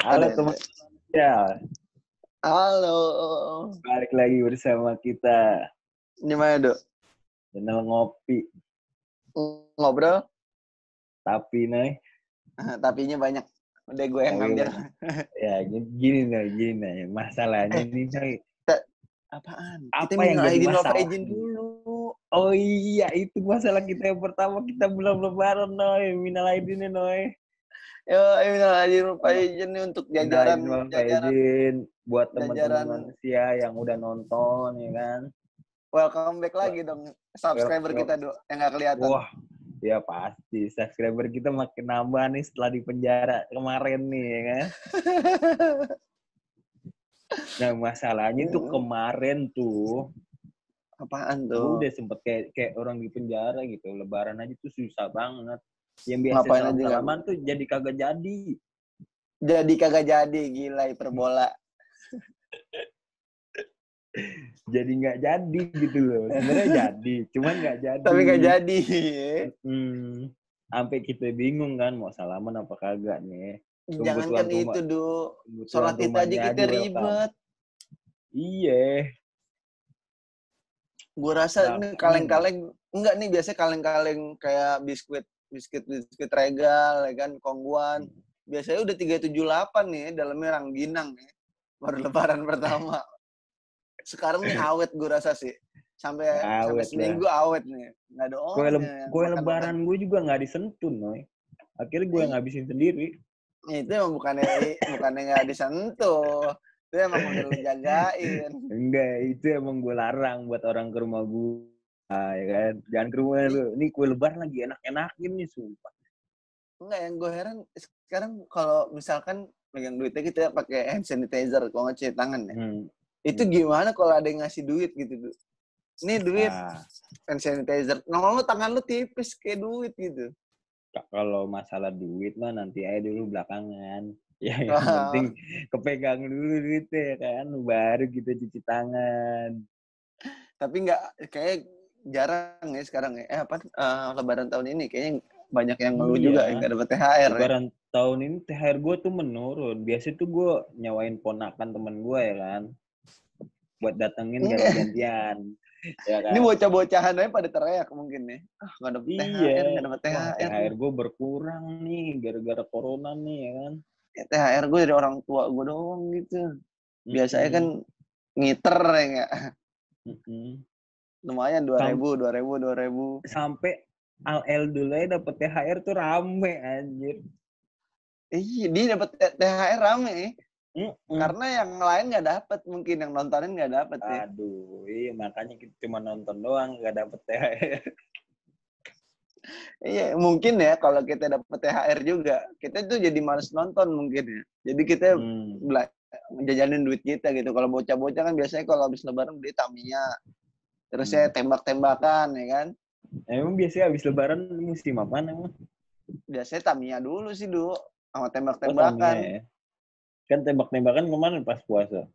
Halo teman. Ya, Halo. balik lagi bersama kita. Di mana, Dok? Channel ngopi. Ngobrol? Tapi nih, Tapinya banyak. Udah gue yang ngambil. ya gini, nih, gini nih. Masalahnya ini nih. Apaan? Apa kita yang jadi izin masalah? izin dulu. Oh iya, itu masalah kita yang pertama. Kita belum lebaran, Noy. Minal aidin Noy. Ini izin Nova izin nih untuk jajaran aidin, jajaran izin buat teman-teman manusia yang udah nonton, ya kan. welcome back lagi dong subscriber Welcome. kita, Dok, yang nggak kelihatan. Wah, ya pasti. Subscriber kita makin nambah nih setelah di penjara kemarin nih, ya kan. Nah, masalahnya tuh Hmm. kemarin tuh Apaan tuh? udah sempet kayak kayak orang di penjara gitu. Lebaran aja tuh susah banget. Yang biasa Ngapain aja, salam-salaman tuh jadi kagak jadi. Jadi kagak jadi, gila hiperbola. Jadi nggak jadi gitu loh. Sebenarnya jadi, cuman nggak jadi. Tapi nggak jadi. Hmm. Sampai kita bingung kan mau salaman apa kagak nih. Jangan tuan kan itu. Kebetulan Sholat itu aja kita ribet. Iya. Gue rasa Nah, ini kaleng-kaleng enggak nih biasanya kaleng-kaleng kayak biskuit biskuit biskuit regal ya kan kongguan biasanya udah 378 nih dalamnya rangginang nih baru lebaran pertama. Sekarang nih awet gue rasa sih. Sampai sampai Awet lah. seminggu awet nih. Nggak ada Kue, orang le- kue lebaran gue juga nggak disentuh, Noy. Akhirnya gue yang ngabisin sendiri. itu emang bukannya bukannya nggak disentuh. Itu emang udah lu jagain. Enggak, itu emang gue larang buat orang ke rumah gue. Ah, ya kan? Jangan ke rumah lu. Ini kue lebaran lagi enak-enakin nih, sumpah. enggak yang gue heran sekarang kalau misalkan megang duitnya kita pakai hand sanitizer kalau nggak cuci tangan ya Hmm. itu gimana kalau ada yang ngasih duit gitu ini duit Ah, hand sanitizer nongol lu tangan lu tipis kayak duit gitu kalau masalah duit mah nanti aja dulu belakangan. Ya, yang Ah. penting kepegang dulu duitnya kan, baru kita cuci tangan. tapi nggak kayak jarang ya sekarang ya eh apa eh, lebaran tahun ini kayaknya banyak yang ngeluh Iya. juga yang dapet THR ya. Lebaran tahun ini THR gue tuh menurun. Biasanya tuh gue nyawain ponakan temen gue ya kan. Buat datengin Enggak. ganti-gantian. Ya kan? ini bocah-bocahan aja pada teriak mungkin nih ah nggak dapet THR Iya. nggak dapet Wah, THR THR gue berkurang nih gara-gara corona nih ya kan. Ya, THR gue dari orang tua gue doang gitu biasanya kan ngiter ya nggak Mm-mm. Lumayan dua ribu dua ribu dua ribu sampai Al El dulu ya dapet THR tuh rame anjir. iya dia dapet THR rame ya. Mm-mm. karena yang lain nggak dapet mungkin yang nontonin nggak dapet ya Aduh, iya makanya kita cuma nonton doang nggak dapet THR. Iya, mungkin ya kalau kita dapat THR juga, kita tuh jadi males nonton mungkin ya. Jadi kita Hmm. jajanin duit kita gitu. Kalau bocah-bocah kan biasanya kalau habis lebaran beli Tamiya. Terus Hmm. saya tembak-tembakan ya kan. Emang biasanya habis lebaran musim apa emang? Biasanya Tamiya dulu sih, Du. Sama Oh, tembak-tembakan. Ya. Kan tembak-tembakan kemarin pas puasa.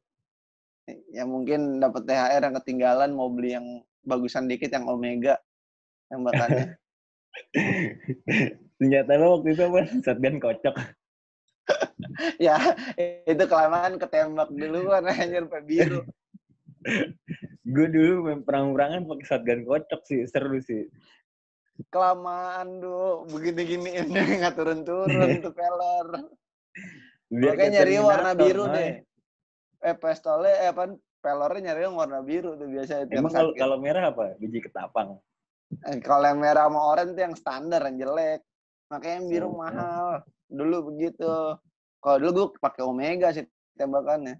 ya mungkin dapat THR yang ketinggalan mau beli yang bagusan dikit yang Omega tembakannya. Senjata lo waktu itu apa? Shotgun kocok. ya, itu kelamaan ketembak duluan anjir biru. Gue dulu perang-perangan pakai shotgun kocok sih, seru sih. Kelamaan, Du. Begini-gini ini nggak turun-turun tuh. Biar Makanya nyari warna biru deh. Eh pistolnya eh apa pelornya nyari yang warna biru tuh biasa Emang kalau kalau merah apa? Biji ketapang. Eh, kalau yang merah sama oranye tuh yang standar yang jelek. Makanya yang biru Oh. mahal. Dulu begitu. Kalau dulu gue pakai Omega sih tembakannya.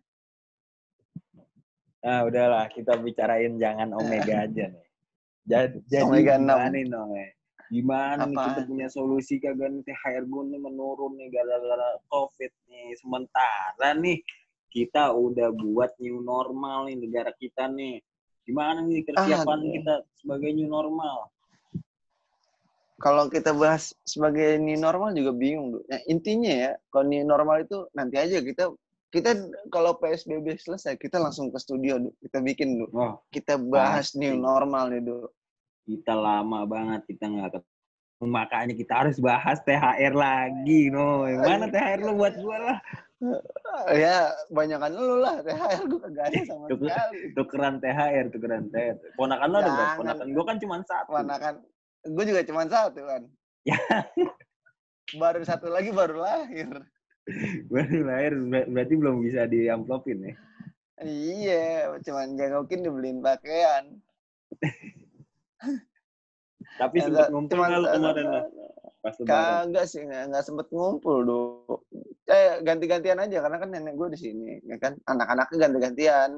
Nah, udahlah kita bicarain jangan Omega aja nih. Jadi, jadi Omega gimana 6. nih, Noy? Gimana nih kita punya solusi kagak nih THR gue nih menurun nih gara-gara COVID nih. Sementara nih kita udah buat new normal nih negara kita nih. Gimana nih persiapan Aduh. kita sebagai new normal? Kalau kita bahas sebagai new normal juga bingung. Nah, intinya ya, kalau new normal itu nanti aja kita kita kalau PSBB selesai kita langsung ke studio Du. kita bikin Du. Wah, kita bahas Pasti. new normal nih Du. kita lama banget kita nggak ketemu. Makanya kita harus bahas THR lagi, no. Mana THR lo buat gua lah? ya banyakan lu lah THR gue kagak ada sama Tuker- sekali Tukeran THR, tukeran THR. Ponakan lo ada berapa? Jangan. Ponakan gue kan cuma satu. Ponakan gue juga cuma satu kan Ya. baru satu lagi baru lahir Baru lahir, ber- berarti belum bisa diamplopin ya. iya cuman jengukin dibeliin pakaian Tapi Ya, sempat ngumpul cuman lu kemarin lah? Pas lebaran. sih nggak, nggak sempet ngumpul dulu eh ganti-gantian aja karena kan nenek gue di sini ya kan anak-anaknya ganti-gantian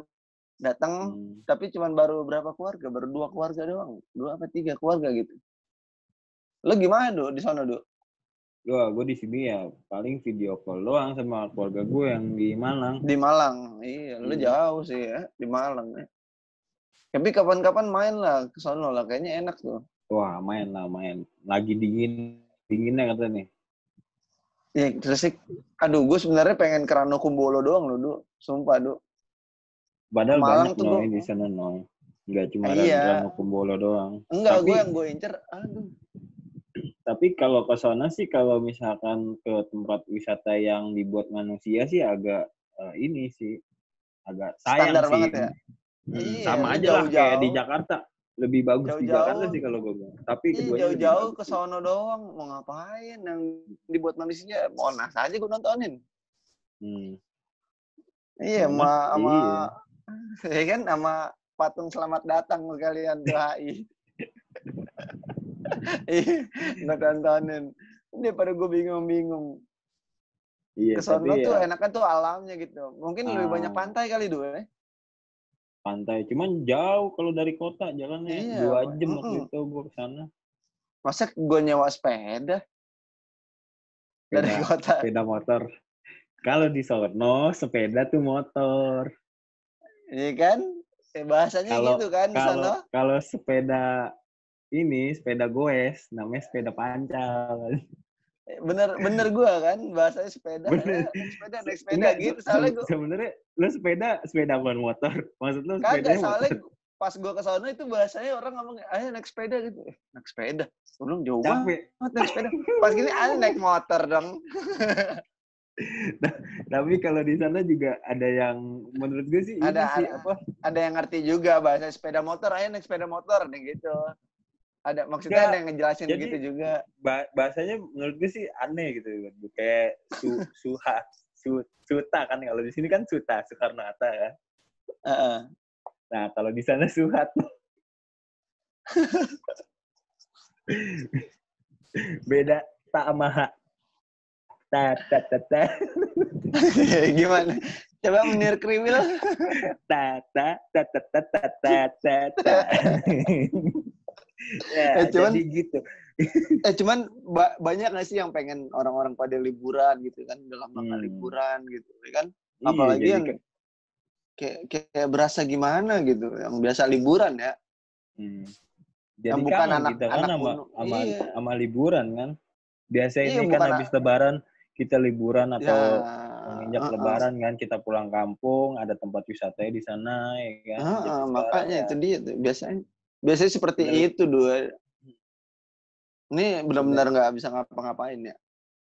datang Hmm. tapi cuman baru berapa keluarga baru dua keluarga doang dua apa tiga keluarga gitu lo gimana do di sana do Gua, gue di sini ya paling video call doang sama keluarga gue yang di Malang. di Malang iya lo Hmm. jauh sih ya di Malang ya tapi kapan-kapan main lah ke sono lah kayaknya enak tuh Wah main lah main. Lagi dingin dinginnya kata nih. ya terus sih aduh gue sebenarnya pengen ke Rano Kumbolo doang lo do sumpah do Padahal Malang banyak tuh gua- di sana noy. Enggak cuma Iya. Rano Kumbolo doang. enggak Tapi- gue yang gue incer aduh Tapi kalau ke sana sih kalau misalkan ke tempat wisata yang dibuat manusia sih agak eh, ini sih agak sayang Standar sih. banget ya? Hmm, Iya, sama lu aja lah kayak di Jakarta. Lebih bagus di Jauh-jauh. Jakarta sih kalau gue bilang. Tapi lebih jauh-jauh ke sono doang mau ngapain yang dibuat manusia monas aja gue nontonin Hmm. iya sama sama iya. ya kan sama patung selamat datang kalian tuh HI iya gue tontonin dia pada gue bingung-bingung Iya, ke sono tapi tuh ya, enaknya tuh alamnya gitu mungkin lebih banyak Ah. pantai kali dulu ya pantai. Cuman jauh kalau dari kota jalannya Iya, dua jam waktu mm-mm. itu gue ke sana. masa gue nyewa sepeda dari Sepeda, kota sepeda motor. Kalau di sono sepeda tuh motor. iya kan Eh, bahasanya Kalau- gitu kan di sono kalau sepeda ini sepeda goes namanya sepeda pancal. bener bener gue kan bahasanya sepeda. Bener. eh, naik sepeda naik sepeda. Enggak, gitu soalnya gue sebenarnya lu sepeda sepeda bukan motor. Maksud lu sepeda soalnya pas gue ke sana itu bahasanya orang ngomong ayo naik sepeda gitu. Eh, naik sepeda? Bilang jauh banget. Naik sepeda. Pas gini ayo naik motor dong. Tapi kalau di sana juga ada yang menurut gue sih ini Ada- sih ada. apa? ada yang ngerti juga bahasa sepeda motor ayo naik sepeda motor nih gitu ada maksudnya Nggak, ada yang ngejelasin jadi- begitu juga. ba- bahasanya menurut gue sih aneh gitu kayak su suha su suta kan kalau di sini kan suta Soekarno Hatta kan. Heeh. nah kalau di sana suhat beda tak sama ha. Ta ta ta ta. Gimana? Coba menir kriwil. Ta ta ta ta ta ta ta ta ya Eh, cuman- jadi gitu eh cuman ba- banyak gak sih yang pengen orang-orang pada liburan gitu kan dalam lama Hmm. liburan gitu ya kan Iya, apalagi jadi yang kayak- kayak kayak berasa gimana gitu yang biasa liburan ya Hmm. Jadi Yang bukan kangen anak- kita kan anak sama, sama, Iya. sama liburan kan. Biasa Iya, ini kan habis lebaran kita liburan atau ya menginjak heeh. lebaran kan kita pulang kampung ada tempat wisatanya di sana ya kan. Heeh, Jadi sekarang makanya ya, itu dia tuh biasanya biasanya seperti Bener. itu dua ini benar-benar nggak bisa ngapa-ngapain ya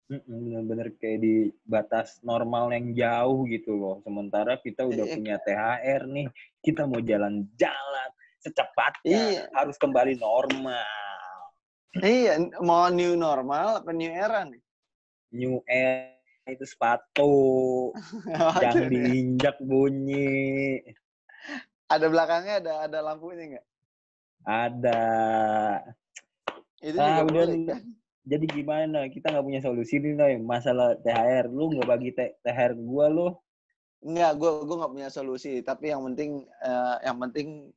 mm-mm, bener-bener kayak di batas normal yang jauh gitu loh. Sementara kita udah Iya. punya THR nih, kita mau jalan-jalan secepatnya Iya. harus kembali normal. iya mau new normal apa new era nih New Air itu sepatu yang diinjak bunyi. ada belakangnya ada ada lampunya nggak Ada. itu Ah, juga udah boleh kan Jadi gimana? Kita nggak punya solusi nih, Noy. Masalah THR. Lu nggak bagi THR gua lu. Nggak, gue gue nggak punya solusi. Tapi yang penting, eh, yang penting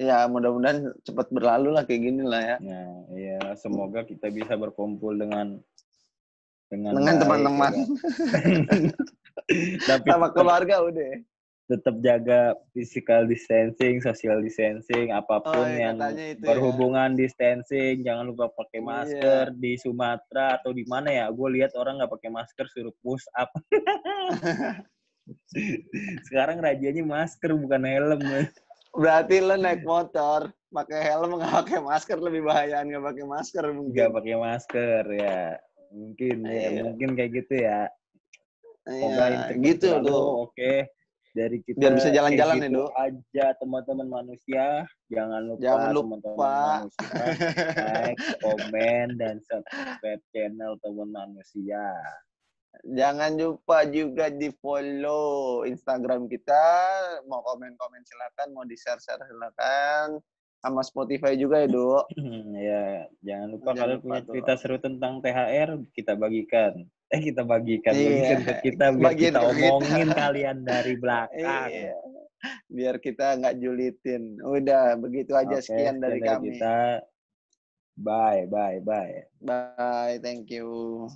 ya mudah-mudahan cepat berlalu lah kayak gini lah ya. Nah, ya semoga kita bisa berkumpul dengan dengan, baik, teman-teman, ya kan? Tapi sama keluarga udah. Tetap jaga physical distancing, social distancing, apa pun Oh, iya, yang itu ya. berhubungan distancing, jangan lupa pakai Iya. masker di Sumatera atau di mana ya? Gue lihat orang nggak pakai masker suruh push up. Sekarang rajanya masker bukan helm. Berarti lo naik motor, pakai helm nggak pakai masker lebih bahaya nggak pakai masker Nggak mungkin. pakai masker ya. Mungkin ya, Iya. mungkin kayak gitu ya. Iya, gitu tuh. Oke. Dari kita Biar bisa jalan-jalan gitu Dok. aja teman-teman manusia. Jangan lupa Jangan teman-teman lupa. manusia like, komen dan subscribe channel teman manusia. Jangan lupa juga di follow Instagram kita. Mau komen-komen silakan, mau di share-share silakan. Sama Spotify juga ya, Dok. ya, jangan lupa Jangan kalau lupa punya cerita seru tentang THR kita bagikan. Eh kita bagikan, Iya. bagikan ke kita biar Bagian kita ke kita. omongin kalian dari belakang. Iya. Biar kita nggak julitin. Udah, begitu aja. Oke, sekian dari kami. kita. Bye, bye, bye. Bye, thank you.